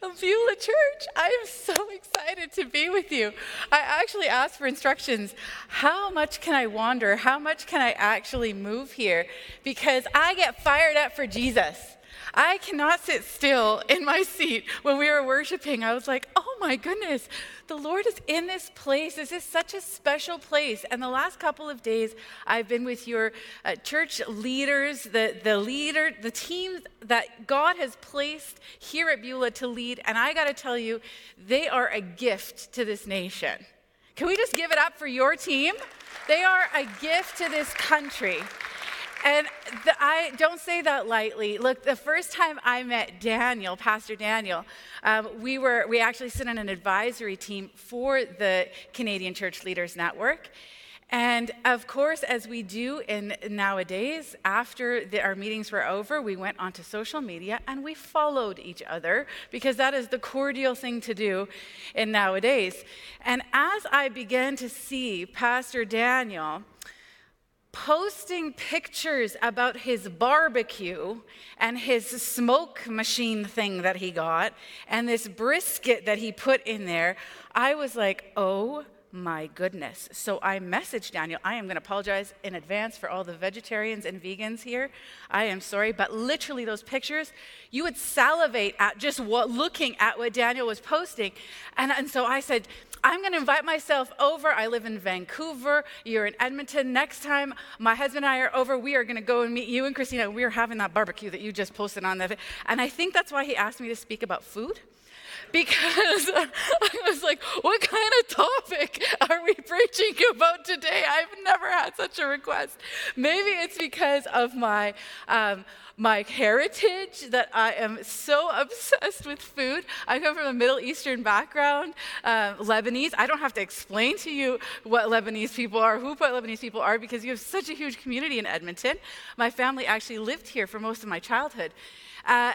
Beulah Church, I am so excited to be with you. I actually asked for instructions. How much can I wander? How much can I actually move here? Because I get fired up for Jesus. I cannot sit still in my seat when we were worshiping. I was like, oh my goodness, the Lord is in this place. This is such a special place. And the last couple of days, I've been with your uh, church leaders, the, the leader, the team that God has placed here at Beulah to lead. And I got to tell you, they are a gift to this nation. Can we just give it up for your team? They are a gift to this country. And the, I don't say that lightly. Look, the first time I met Daniel, Pastor Daniel, um, we were we actually sit on an advisory team for the Canadian Church Leaders Network. And of course, as we do in nowadays, after the, our meetings were over, we went onto social media and we followed each other because that is the cordial thing to do in nowadays. And as I began to see Pastor Daniel posting pictures about his barbecue and his smoke machine thing that he got and this brisket that he put in there, I was like, oh my goodness. So I messaged Daniel. I am going to apologize in advance for all the vegetarians and vegans here. I am sorry, but literally those pictures, you would salivate at just what, looking at what Daniel was posting. And, and so I said, I'm going to invite myself over. I live in Vancouver. You're in Edmonton. Next time my husband and I are over, we are going to go and meet you and Christina. We are having that barbecue that you just posted on that. And I think that's why he asked me to speak about food because I was like, what kind of topic are we preaching about today? I've never had such a request. Maybe it's because of my. Um, my heritage that I am so obsessed with food. I come from a Middle Eastern background, uh, Lebanese. I don't have to explain to you what Lebanese people are, who what Lebanese people are, because you have such a huge community in Edmonton. My family actually lived here for most of my childhood. Uh,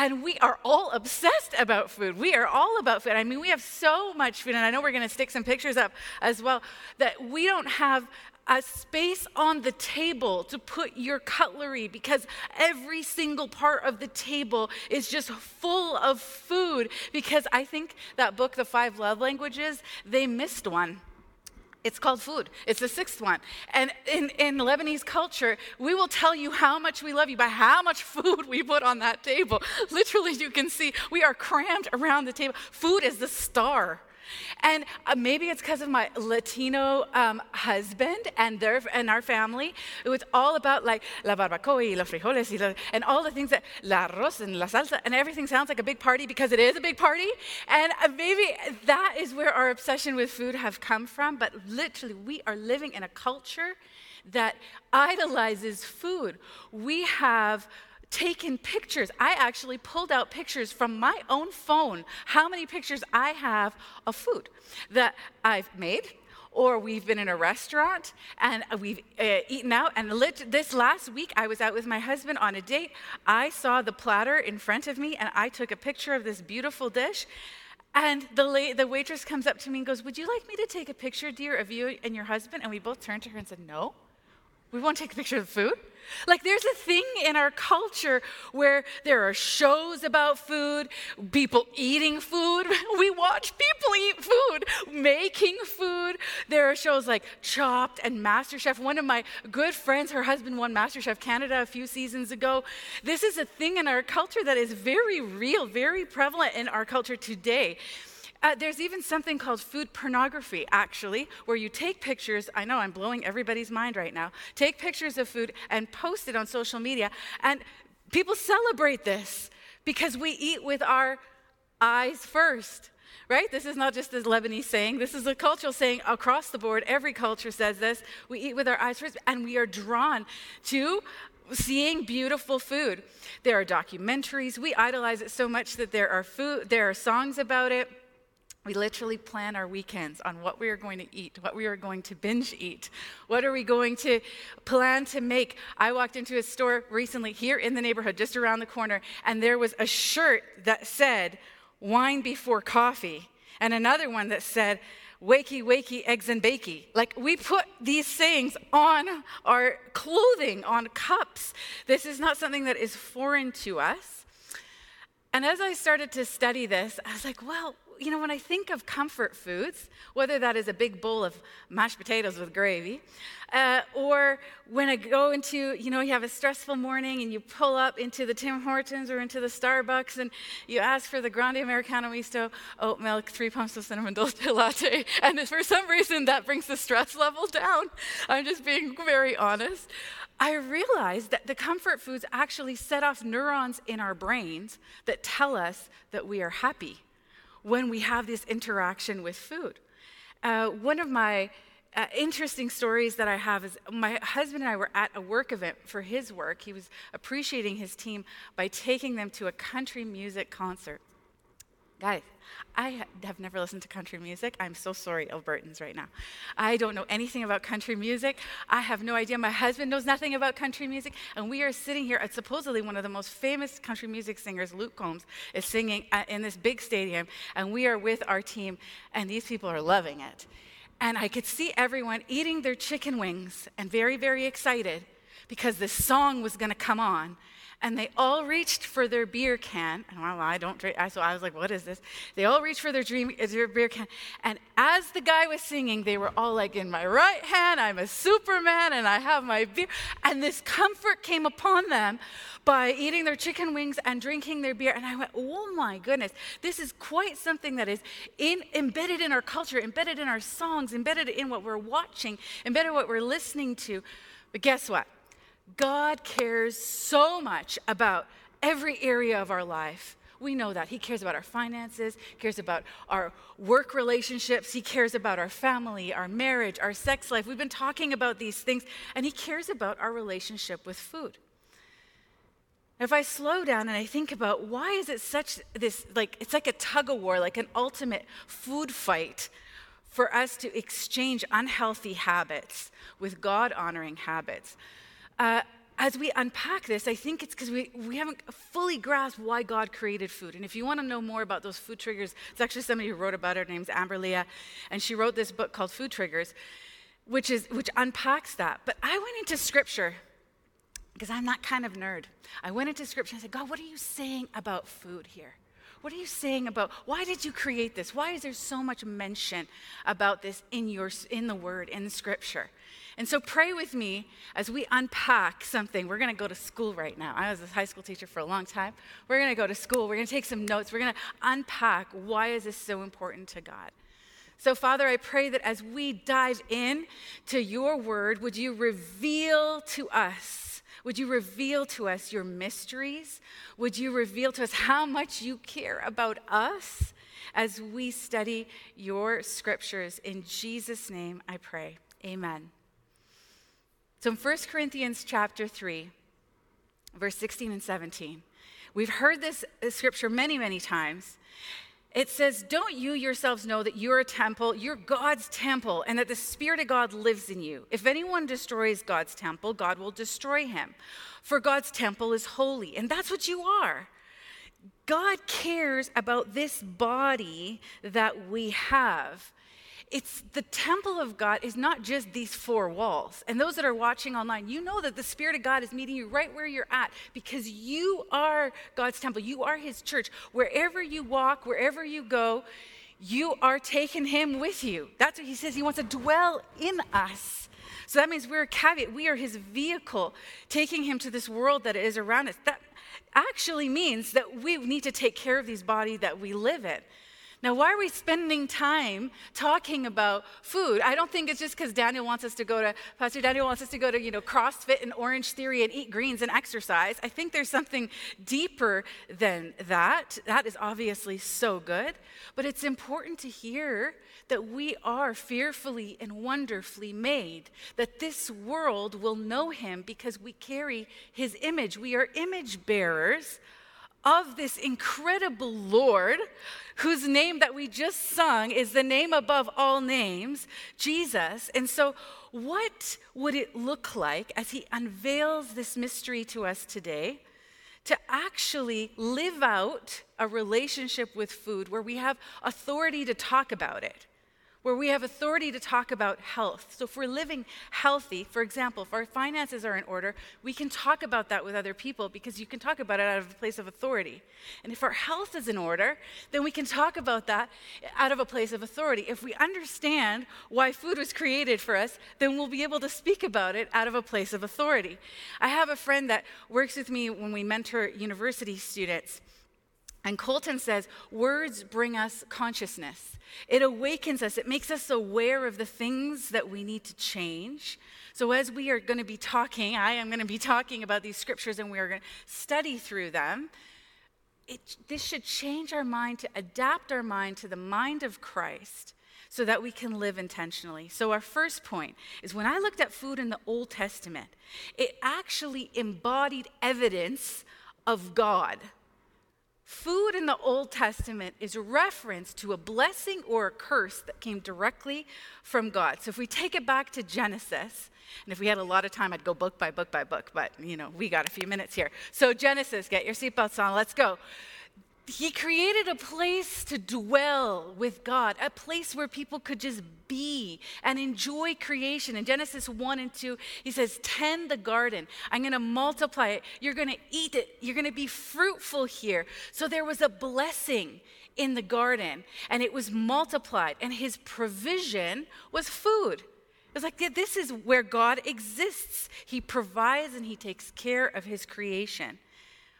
and we are all obsessed about food. We are all about food. I mean, we have so much food, and I know we're going to stick some pictures up as well, that we don't have a space on the table to put your cutlery because every single part of the table is just full of food. Because I think that book, The Five Love Languages, they missed one. It's called food. It's the sixth one. And in, in Lebanese culture, we will tell you how much we love you by how much food we put on that table. Literally, you can see we are crammed around the table. Food is the star and uh, maybe it's because of my Latino um, husband and their and our family. It was all about like la barbacoa y los frijoles y la, and all the things that la arroz and la salsa and everything sounds like a big party because it is a big party. And uh, maybe that is where our obsession with food have come from. But literally, we are living in a culture that idolizes food. We have taken pictures. I actually pulled out pictures from my own phone, how many pictures I have of food that I've made. Or we've been in a restaurant and we've uh, eaten out. And lit- this last week, I was out with my husband on a date. I saw the platter in front of me and I took a picture of this beautiful dish. And the, la- the waitress comes up to me and goes, Would you like me to take a picture, dear, of you and your husband? And we both turned to her and said, No. We won't take a picture of the food. Like, there's a thing in our culture where there are shows about food, people eating food. We watch people eat food, making food. There are shows like Chopped and MasterChef. One of my good friends, her husband won MasterChef Canada a few seasons ago. This is a thing in our culture that is very real, very prevalent in our culture today. Uh, there's even something called food pornography, actually, where you take pictures. I know I'm blowing everybody's mind right now. Take pictures of food and post it on social media. And people celebrate this because we eat with our eyes first, right? This is not just a Lebanese saying, this is a cultural saying across the board. Every culture says this. We eat with our eyes first, and we are drawn to seeing beautiful food. There are documentaries. We idolize it so much that there are food, there are songs about it. We literally plan our weekends on what we are going to eat, what we are going to binge eat, what are we going to plan to make. I walked into a store recently here in the neighborhood, just around the corner, and there was a shirt that said, Wine before coffee, and another one that said, Wakey, wakey, eggs and bakey. Like we put these sayings on our clothing, on cups. This is not something that is foreign to us. And as I started to study this, I was like, well, you know, when I think of comfort foods, whether that is a big bowl of mashed potatoes with gravy, uh, or when I go into, you know, you have a stressful morning and you pull up into the Tim Hortons or into the Starbucks and you ask for the Grande Americano Misto, oat milk, three pumps of cinnamon dulce latte, and for some reason that brings the stress level down. I'm just being very honest. I realized that the comfort foods actually set off neurons in our brains that tell us that we are happy when we have this interaction with food. Uh, one of my uh, interesting stories that I have is my husband and I were at a work event for his work. He was appreciating his team by taking them to a country music concert. Guys, I have never listened to country music. I'm so sorry, Albertans, right now. I don't know anything about country music. I have no idea. My husband knows nothing about country music. And we are sitting here at supposedly one of the most famous country music singers, Luke Combs, is singing in this big stadium. And we are with our team, and these people are loving it. And I could see everyone eating their chicken wings and very, very excited because this song was going to come on and they all reached for their beer can. And well, I don't drink, so I was like, what is this? They all reached for their, dream, their beer can. And as the guy was singing, they were all like, in my right hand, I'm a Superman and I have my beer. And this comfort came upon them by eating their chicken wings and drinking their beer. And I went, oh my goodness, this is quite something that is in, embedded in our culture, embedded in our songs, embedded in what we're watching, embedded in what we're listening to. But guess what? God cares so much about every area of our life. We know that. He cares about our finances, cares about our work relationships, he cares about our family, our marriage, our sex life. We've been talking about these things, and he cares about our relationship with food. If I slow down and I think about why is it such this like it's like a tug of war, like an ultimate food fight for us to exchange unhealthy habits with God honoring habits. Uh, as we unpack this, I think it's because we, we haven't fully grasped why God created food. And if you want to know more about those food triggers, it's actually somebody who wrote about it. Her name's Amber Lia, and she wrote this book called Food Triggers, which, is, which unpacks that. But I went into scripture because I'm that kind of nerd. I went into scripture and I said, God, what are you saying about food here? What are you saying about why did you create this? Why is there so much mention about this in your in the word in the scripture? And so pray with me as we unpack something. We're going to go to school right now. I was a high school teacher for a long time. We're going to go to school. We're going to take some notes. We're going to unpack why is this so important to God. So Father, I pray that as we dive in to your word, would you reveal to us would you reveal to us your mysteries? Would you reveal to us how much you care about us as we study your scriptures? In Jesus' name I pray. Amen. So in 1 Corinthians chapter 3, verse 16 and 17, we've heard this scripture many, many times. It says, Don't you yourselves know that you're a temple, you're God's temple, and that the Spirit of God lives in you? If anyone destroys God's temple, God will destroy him. For God's temple is holy, and that's what you are. God cares about this body that we have it's the temple of God is not just these four walls. And those that are watching online, you know that the Spirit of God is meeting you right where you're at because you are God's temple. You are His church. Wherever you walk, wherever you go, you are taking Him with you. That's what He says. He wants to dwell in us. So that means we're a caveat. We are His vehicle, taking Him to this world that is around us. That actually means that we need to take care of these bodies that we live in. Now, why are we spending time talking about food? I don't think it's just because Daniel wants us to go to, Pastor Daniel wants us to go to, you know, CrossFit and Orange Theory and eat greens and exercise. I think there's something deeper than that. That is obviously so good. But it's important to hear that we are fearfully and wonderfully made, that this world will know him because we carry his image. We are image bearers of this incredible Lord, whose name that we just sung is the name above all names, Jesus. And so, what would it look like as he unveils this mystery to us today? To actually live out a relationship with food where we have authority to talk about it, where we have authority to talk about health. So, if we're living healthy, for example, if our finances are in order, we can talk about that with other people because you can talk about it out of a place of authority. And if our health is in order, then we can talk about that out of a place of authority. If we understand why food was created for us, then we'll be able to speak about it out of a place of authority. I have a friend that works with me when we mentor university students. And Colton says, words bring us consciousness. It awakens us, it makes us aware of the things that we need to change. So, as we are going to be talking, I am going to be talking about these scriptures and we are going to study through them. It, this should change our mind to adapt our mind to the mind of Christ so that we can live intentionally. So, our first point is when I looked at food in the Old Testament, it actually embodied evidence of God. Food in the Old Testament is a reference to a blessing or a curse that came directly from God. So if we take it back to Genesis, and if we had a lot of time, I'd go book by book by book, but you know, we got a few minutes here. So Genesis, get your seatbelts on, let's go. He created a place to dwell with God, a place where people could just be and enjoy creation. In Genesis 1 and 2, he says, Tend the garden. I'm going to multiply it. You're going to eat it. You're going to be fruitful here. So there was a blessing in the garden, and it was multiplied, and his provision was food. It was like, this is where God exists. He provides and he takes care of his creation.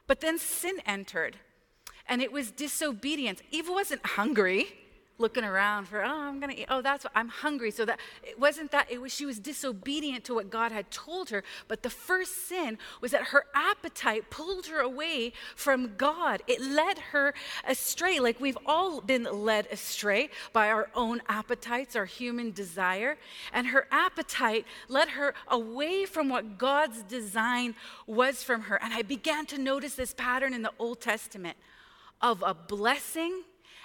But then sin entered and it was disobedience. Eve wasn't hungry, looking around for, oh, I'm gonna eat. Oh, that's what I'm hungry. So that it wasn't that, it was she was disobedient to what God had told her. But the first sin was that her appetite pulled her away from God. It led her astray. Like we've all been led astray by our own appetites, our human desire. And her appetite led her away from what God's design was from her. And I began to notice this pattern in the Old Testament of a blessing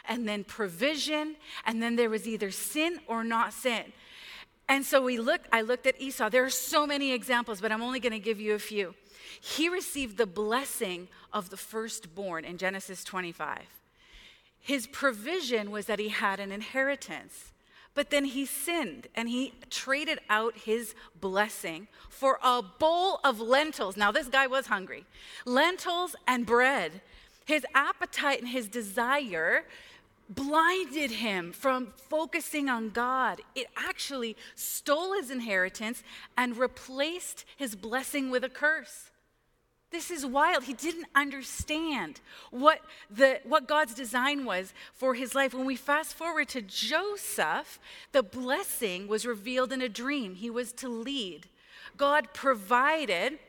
and then provision, and then there was either sin or not sin. And so we looked, I looked at Esau. There are so many examples, but I'm only going to give you a few. He received the blessing of the firstborn in Genesis 25. His provision was that he had an inheritance. But then he sinned and he traded out his blessing for a bowl of lentils. Now, this guy was hungry. Lentils and bread. His appetite and his desire blinded him from focusing on God. It actually stole his inheritance and replaced his blessing with a curse. This is wild. He didn't understand what, the, what God's design was for his life. When we fast forward to Joseph, the blessing was revealed in a dream. He was to lead. God provided,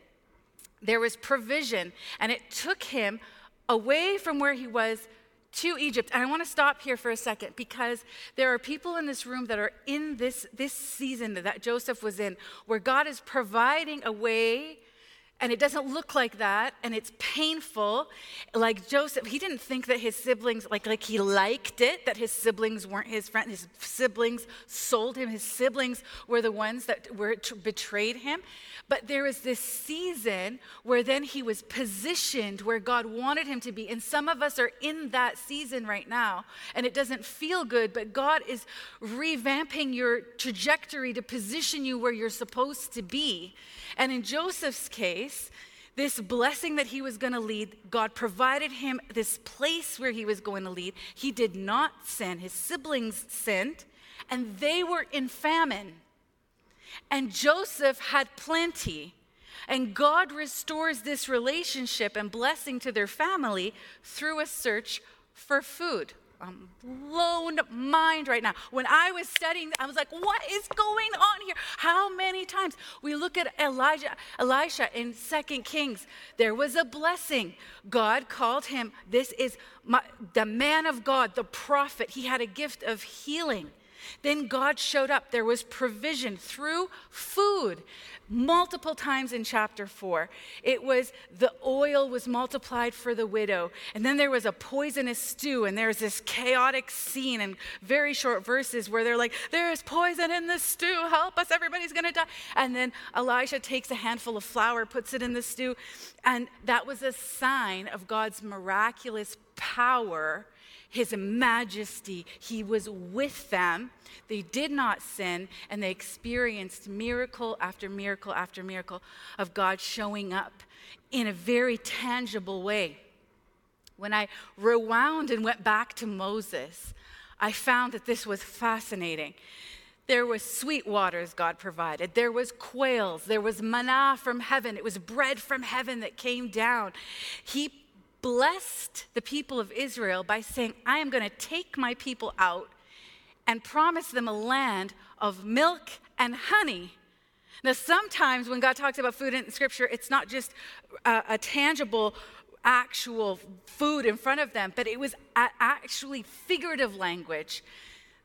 there was provision, and it took him away from where he was to Egypt. And I want to stop here for a second because there are people in this room that are in this, this season that Joseph was in, where God is providing a way and it doesn't look like that and it's painful. Like joseph he didn't think that his siblings like like he liked it that his siblings weren't his friend his siblings sold him his siblings were the ones that were betrayed him. But there was this season where then he was positioned where god wanted him to be and some of us are in that season right now and it doesn't feel good but god is revamping your trajectory to position you where you're supposed to be. And in joseph's case place, this blessing that he was going to lead, God provided him this place where he was going to lead. He did not sin, his siblings sinned, and they were in famine. And Joseph had plenty. And God restores this relationship and blessing to their family through a search for food. I'm blown mind right now. When I was studying, I was like, what is going on here? How many times we look at Elijah, Elisha in Second Kings, there was a blessing. God called him, this is my, the man of God, the prophet. He had a gift of healing. Then God showed up. There was provision through food. Multiple times in chapter 4 it was the oil was multiplied for the widow. And then there was a poisonous stew and there's this chaotic scene and very short verses where they're like there's poison in the stew. Help us. Everybody's going to die. And then elisha takes a handful of flour puts it in the stew and that was a sign of god's miraculous power his majesty. He was with them. They did not sin, and they experienced miracle after miracle after miracle of God showing up in a very tangible way. When I rewound and went back to Moses, I found that this was fascinating. There was sweet waters God provided. There was quails. There was manna from heaven. It was bread from heaven that came down. He blessed the people of Israel by saying, I am going to take my people out and promise them a land of milk and honey. Now, sometimes when God talks about food in Scripture, it's not just a, a tangible, actual food in front of them, but it was actually figurative language.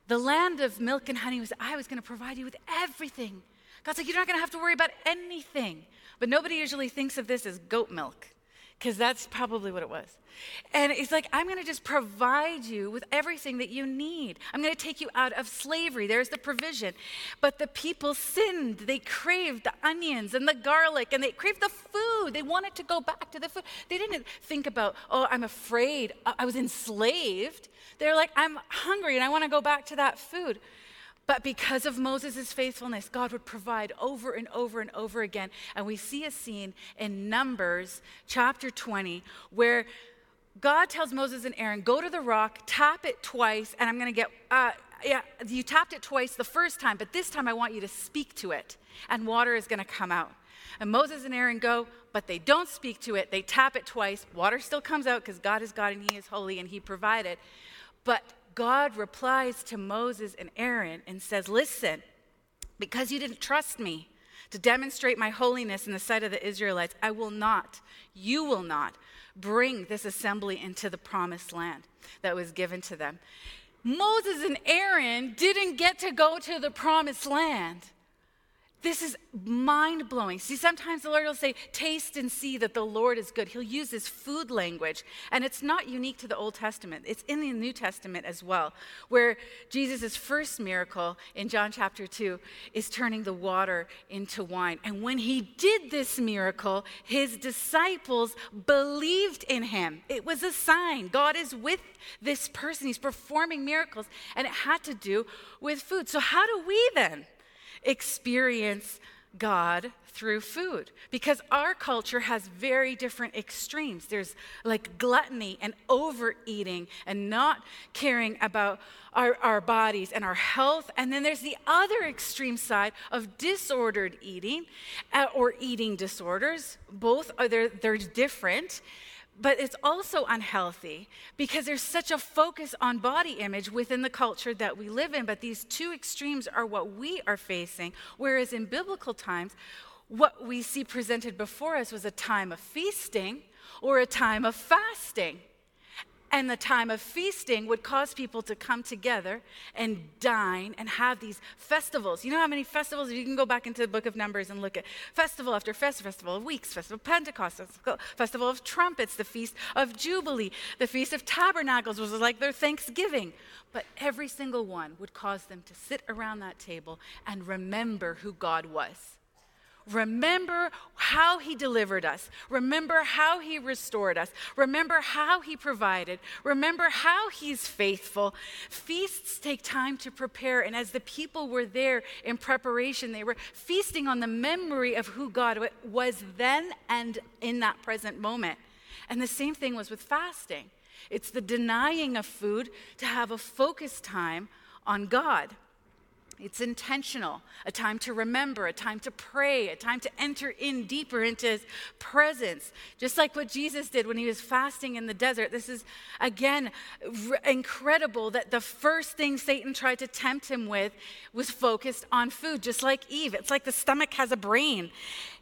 The land of milk and honey was, I was going to provide you with everything. God's like, you're not going to have to worry about anything. But nobody usually thinks of this as goat milk because that's probably what it was. And he's like, I'm going to just provide you with everything that you need. I'm going to take you out of slavery. There's the provision. But the people sinned. They craved the onions and the garlic and they craved the food. They wanted to go back to the food. They didn't think about, oh, I'm afraid. I was enslaved. They're like, I'm hungry and I want to go back to that food. But because of Moses' faithfulness, God would provide over and over and over again. And we see a scene in Numbers chapter 20 where God tells Moses and Aaron, Go to the rock, tap it twice, and I'm going to get, uh, yeah, you tapped it twice the first time, but this time I want you to speak to it, and water is going to come out. And Moses and Aaron go, but they don't speak to it. They tap it twice. Water still comes out because God is God and He is holy and He provided. But God replies to Moses and Aaron and says, Listen, because you didn't trust me to demonstrate my holiness in the sight of the Israelites, I will not, you will not bring this assembly into the promised land that was given to them. Moses and Aaron didn't get to go to the promised land this is mind blowing. See, sometimes the Lord will say, Taste and see that the Lord is good. He'll use this food language. And it's not unique to the Old Testament, it's in the New Testament as well, where Jesus' first miracle in John chapter 2 is turning the water into wine. And when he did this miracle, his disciples believed in him. It was a sign. God is with this person, he's performing miracles. And it had to do with food. So, how do we then? Experience God through food because our culture has very different extremes. There's like gluttony and overeating and not caring about our, our bodies and our health. And then there's the other extreme side of disordered eating uh, or eating disorders. Both are they're, they're different. But it's also unhealthy because there's such a focus on body image within the culture that we live in. But these two extremes are what we are facing. Whereas in biblical times, what we see presented before us was a time of feasting or a time of fasting and the time of feasting would cause people to come together and dine and have these festivals. You know how many festivals? You can go back into the book of Numbers and look at festival after festival, festival of weeks, festival of Pentecost, festival of trumpets, the feast of Jubilee, the feast of tabernacles was like their Thanksgiving. But every single one would cause them to sit around that table and remember who God was. Remember how he delivered us. Remember how he restored us. Remember how he provided. Remember how he's faithful. Feasts take time to prepare. And as the people were there in preparation, they were feasting on the memory of who God was then and in that present moment. And the same thing was with fasting it's the denying of food to have a focus time on God. It's intentional, a time to remember, a time to pray, a time to enter in deeper into his presence. Just like what Jesus did when he was fasting in the desert. This is, again, r- incredible that the first thing Satan tried to tempt him with was focused on food, just like Eve. It's like the stomach has a brain.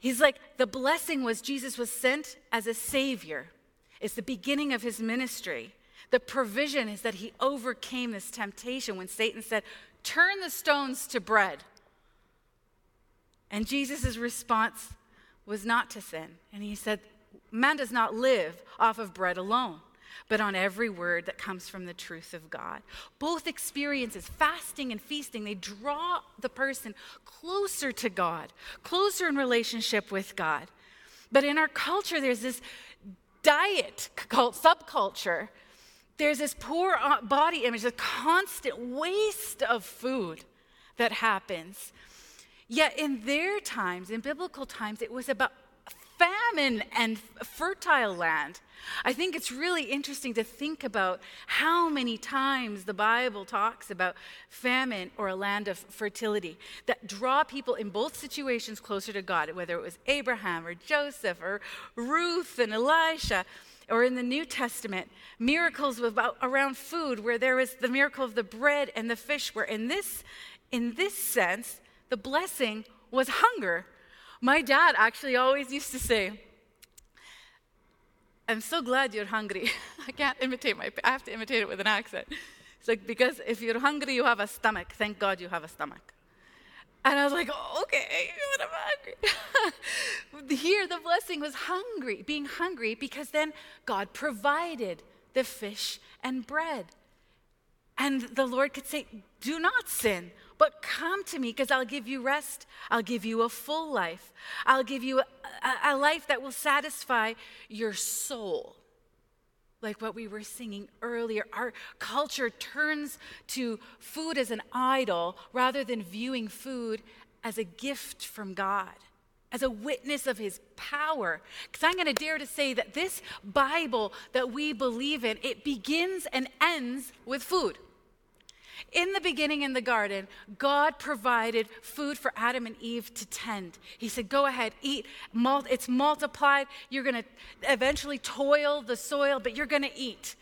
He's like, the blessing was Jesus was sent as a savior, it's the beginning of his ministry. The provision is that he overcame this temptation when Satan said, Turn the stones to bread. And Jesus' response was not to sin. And he said, Man does not live off of bread alone, but on every word that comes from the truth of God. Both experiences, fasting and feasting, they draw the person closer to God, closer in relationship with God. But in our culture, there's this diet cult, subculture there's this poor uh, body image, a constant waste of food that happens. Yet in their times, in biblical times, it was about famine and fertile land. I think it's really interesting to think about how many times the Bible talks about famine or a land of fertility that draw people in both situations closer to God, whether it was Abraham or Joseph or Ruth and Elisha or in the New Testament, miracles about, around food, where there was the miracle of the bread and the fish, where in this, in this sense, the blessing was hunger. My dad actually always used to say, I'm so glad you're hungry. I can't imitate my, I have to imitate it with an accent. It's like, because if you're hungry, you have a stomach. Thank God you have a stomach. And I was like, okay, but I'm hungry. Here, the blessing was hungry, being hungry, because then God provided the fish and bread. And the Lord could say, do not sin, but come to me because I'll give you rest. I'll give you a full life. I'll give you a, a life that will satisfy your soul like what we were singing earlier. Our culture turns to food as an idol rather than viewing food as a gift from God, as a witness of his power. Because I'm going to dare to say that this Bible that we believe in, it begins and ends with food. In the beginning in the garden, God provided food for Adam and Eve to tend. He said, Go ahead, eat. It's multiplied. You're going to eventually toil the soil, but you're going to eat.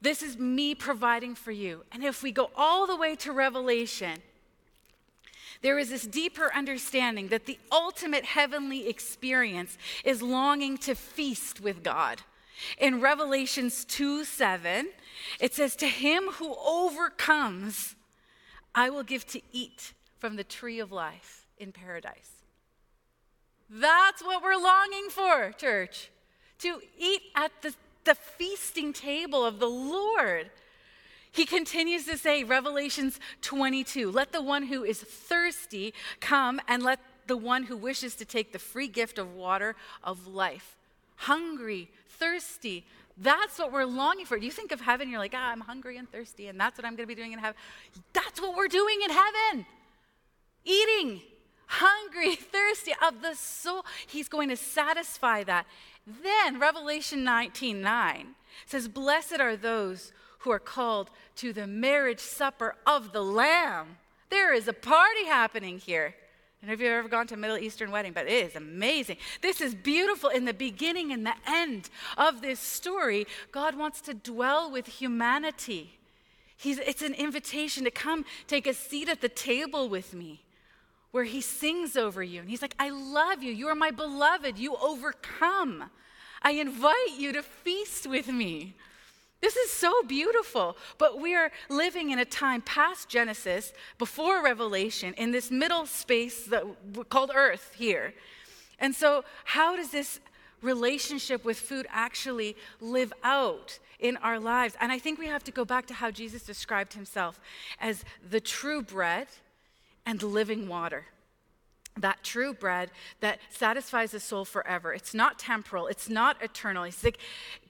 This is me providing for you. And if we go all the way to Revelation, there is this deeper understanding that the ultimate heavenly experience is longing to feast with God. In Revelations 2 7, it says, To him who overcomes, I will give to eat from the tree of life in paradise. That's what we're longing for, church. To eat at the, the feasting table of the Lord. He continues to say, Revelations 22, let the one who is thirsty come and let the one who wishes to take the free gift of water of life. Hungry, thirsty. That's what we're longing for. You think of heaven, you're like, ah, I'm hungry and thirsty, and that's what I'm going to be doing in heaven. That's what we're doing in heaven. Eating, hungry, thirsty of the soul. He's going to satisfy that. Then Revelation 19 9 says, Blessed are those who are called to the marriage supper of the Lamb. There is a party happening here. And if you've ever gone to a Middle Eastern wedding, but it is amazing. This is beautiful in the beginning and the end of this story. God wants to dwell with humanity. He's, it's an invitation to come take a seat at the table with me where he sings over you. And he's like, I love you. You are my beloved. You overcome. I invite you to feast with me. This is so beautiful. But we are living in a time past Genesis, before Revelation, in this middle space that, called Earth here. And so, how does this relationship with food actually live out in our lives? And I think we have to go back to how Jesus described himself as the true bread and living water that true bread that satisfies the soul forever. It's not temporal, it's not eternal. He's like,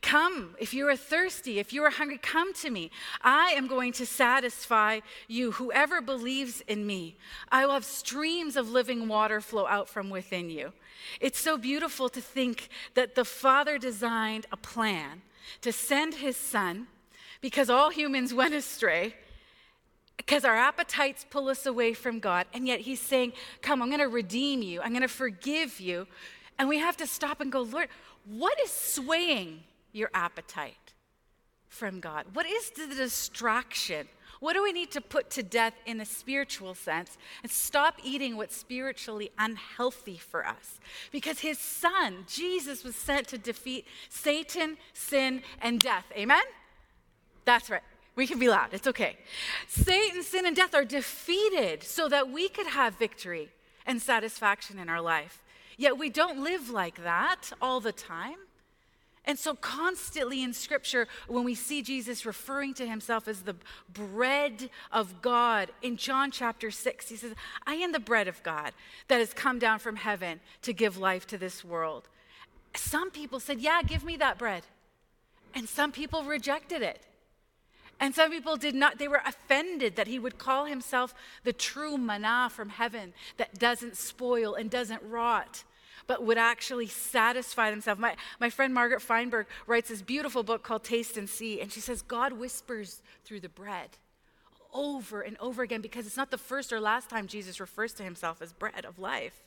Come, if you are thirsty, if you are hungry, come to me. I am going to satisfy you. Whoever believes in me, I will have streams of living water flow out from within you. It's so beautiful to think that the Father designed a plan to send his Son because all humans went astray because our appetites pull us away from God. And yet He's saying, Come, I'm going to redeem you, I'm going to forgive you. And we have to stop and go, Lord, what is swaying your appetite from God? What is the distraction? What do we need to put to death in a spiritual sense and stop eating what's spiritually unhealthy for us? Because his son, Jesus, was sent to defeat Satan, sin, and death. Amen? That's right. We can be loud, it's okay. Satan, sin, and death are defeated so that we could have victory and satisfaction in our life. Yet we don't live like that all the time. And so, constantly in Scripture, when we see Jesus referring to himself as the bread of God, in John chapter 6, he says, I am the bread of God that has come down from heaven to give life to this world. Some people said, Yeah, give me that bread. And some people rejected it. And some people did not, they were offended that he would call himself the true manna from heaven that doesn't spoil and doesn't rot, but would actually satisfy themselves. My, my friend Margaret Feinberg writes this beautiful book called Taste and See, and she says, God whispers through the bread over and over again because it's not the first or last time Jesus refers to himself as bread of life.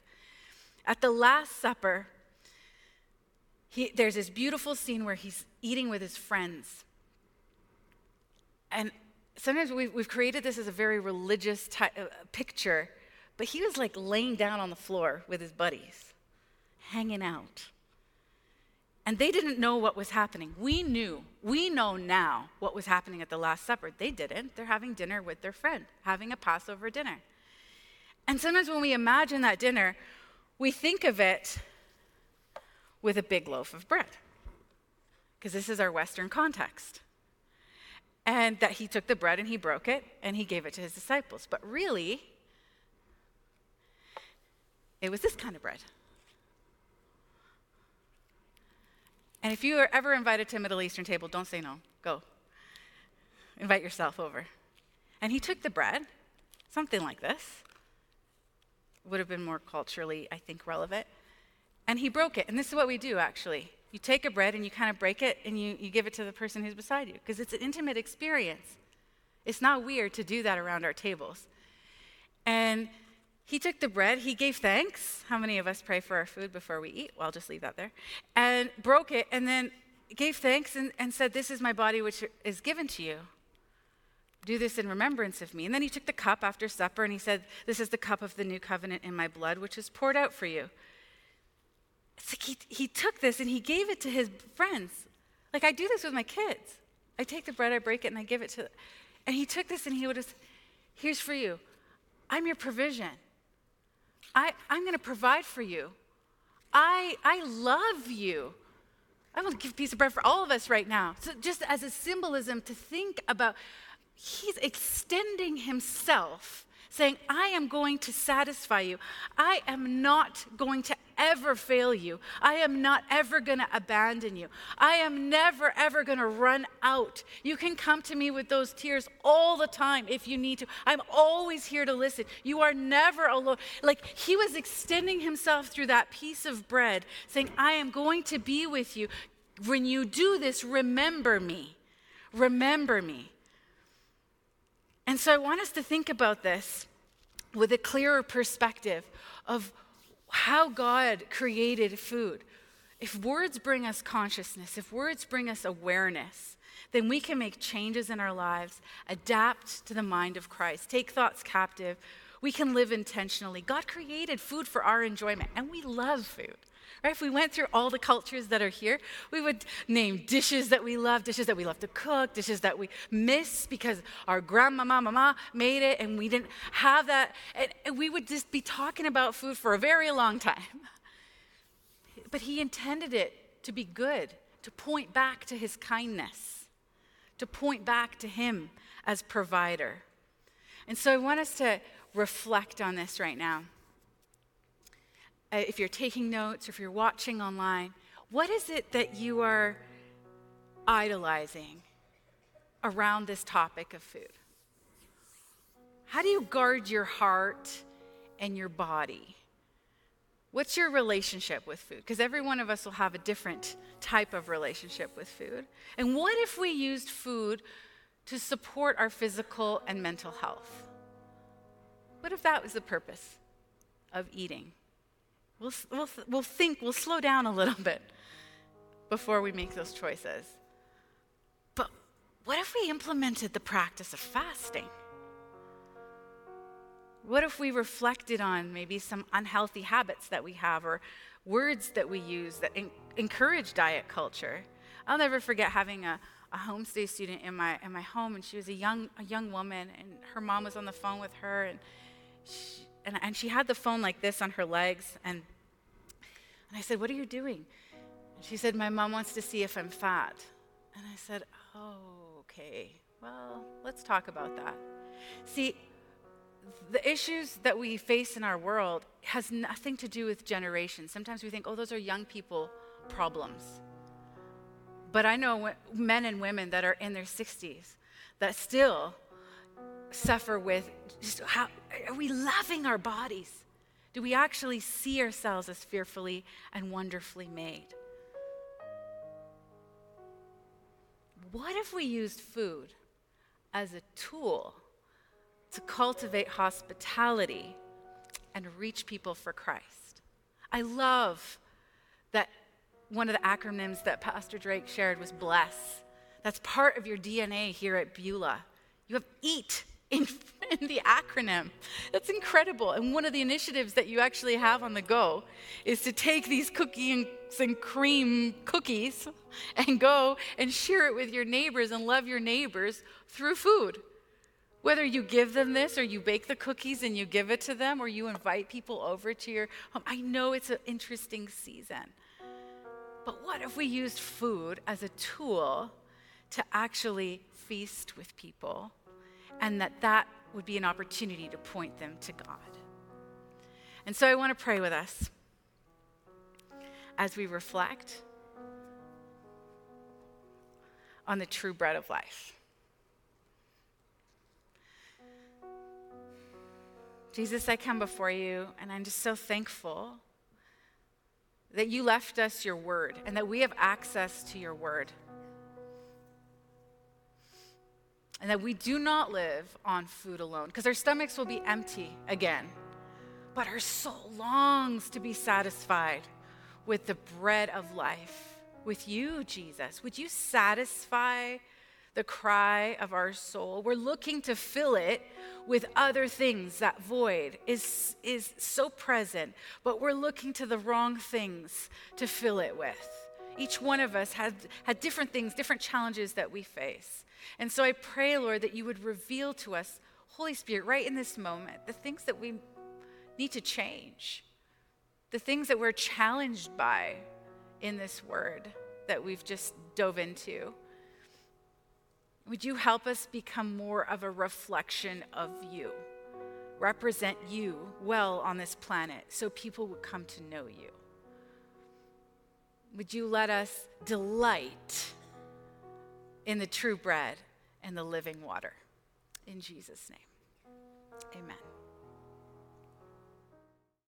At the Last Supper, he, there's this beautiful scene where he's eating with his friends. And sometimes we've, we've created this as a very religious uh, picture, but he was like laying down on the floor with his buddies, hanging out. And they didn't know what was happening. We knew, we know now what was happening at the Last Supper. They didn't. They're having dinner with their friend, having a Passover dinner. And sometimes when we imagine that dinner, we think of it with a big loaf of bread, because this is our Western context. And that he took the bread and he broke it and he gave it to his disciples. But really, it was this kind of bread. And if you are ever invited to a Middle Eastern table, don't say no. Go. Invite yourself over. And he took the bread, something like this. Would have been more culturally, I think, relevant. And he broke it. And this is what we do, actually. You take a bread and you kind of break it and you, you give it to the person who's beside you because it's an intimate experience. It's not weird to do that around our tables. And he took the bread, he gave thanks. How many of us pray for our food before we eat? Well, I'll just leave that there. And broke it and then gave thanks and, and said, This is my body which is given to you. Do this in remembrance of me. And then he took the cup after supper and he said, This is the cup of the new covenant in my blood, which is poured out for you. It's like he, he took this and he gave it to his friends. Like I do this with my kids. I take the bread, I break it, and I give it to. them. And he took this and he would have, here's for you. I'm your provision. I, I'm going to provide for you. I, I love you. I want to give a piece of bread for all of us right now. So, just as a symbolism to think about, he's extending himself, saying, I am going to satisfy you. I am not going to ever fail you. I am not ever going to abandon you. I am never, ever going to run out. You can come to me with those tears all the time if you need to. I'm always here to listen. You are never alone. Like he was extending himself through that piece of bread, saying, I am going to be with you. When you do this, remember me. Remember me. And so I want us to think about this with a clearer perspective of how God created food. If words bring us consciousness, if words bring us awareness, then we can make changes in our lives, adapt to the mind of Christ, take thoughts captive. We can live intentionally. God created food for our enjoyment, and we love food. Right? If we went through all the cultures that are here, we would name dishes that we love, dishes that we love to cook, dishes that we miss because our grandmama, mama made it and we didn't have that. And we would just be talking about food for a very long time. But he intended it to be good, to point back to his kindness, to point back to him as provider. And so I want us to reflect on this right now. Uh, if you're taking notes or if you're watching online, what is it that you are idolizing around this topic of food? How do you guard your heart and your body? What's your relationship with food? Because every one of us will have a different type of relationship with food. And what if we used food to support our physical and mental health? What if that was the purpose of eating? We'll, we'll, we'll think, we'll slow down a little bit before we make those choices. But what if we implemented the practice of fasting? What if we reflected on maybe some unhealthy habits that we have or words that we use that encourage diet culture? I'll never forget having a, a homestay student in my, in my home, and she was a young, a young woman, and her mom was on the phone with her, and she, and, and she had the phone like this on her legs. And, and I said, What are you doing? And she said, My mom wants to see if I'm fat. And I said, Oh, okay. Well, let's talk about that. See, the issues that we face in our world has nothing to do with generations. Sometimes we think, oh, those are young people problems. But I know men and women that are in their 60s that still suffer with just how are we loving our bodies? Do we actually see ourselves as fearfully and wonderfully made? What if we used food as a tool to cultivate hospitality and reach people for Christ? I love that one of the acronyms that Pastor Drake shared was bless. That's part of your DNA here at Beulah. You have eat in, in, the acronym. That's incredible. And one of the initiatives that you actually have on the go is to take these cookies and cream cookies and go and share it with your neighbors and love your neighbors through food. Whether you give them this or you bake the cookies and you give it to them or you invite people over to your home. I know it's an interesting season. But what if we used food as a tool to actually feast with people and that that would be an opportunity to point them to God. And so I want to pray with us as we reflect on the true bread of life. Jesus, I come before you and I'm just so thankful that you left us your word and that we have access to your word. And that we do not live on food alone, because our stomachs will be empty again. But our soul longs to be satisfied with the bread of life, with you, Jesus. Would you satisfy the cry of our soul? We're looking to fill it with other things. That void is, is so present, but we're looking to the wrong things to fill it with. Each one of us had, had different things, different challenges that we face. And so I pray, Lord, that you would reveal to us, Holy Spirit, right in this moment, the things that we need to change, the things that we're challenged by in this word that we've just dove into. Would you help us become more of a reflection of you? Represent you well on this planet so people would come to know you. Would you let us delight in the true bread and the living water. In Jesus' name, amen.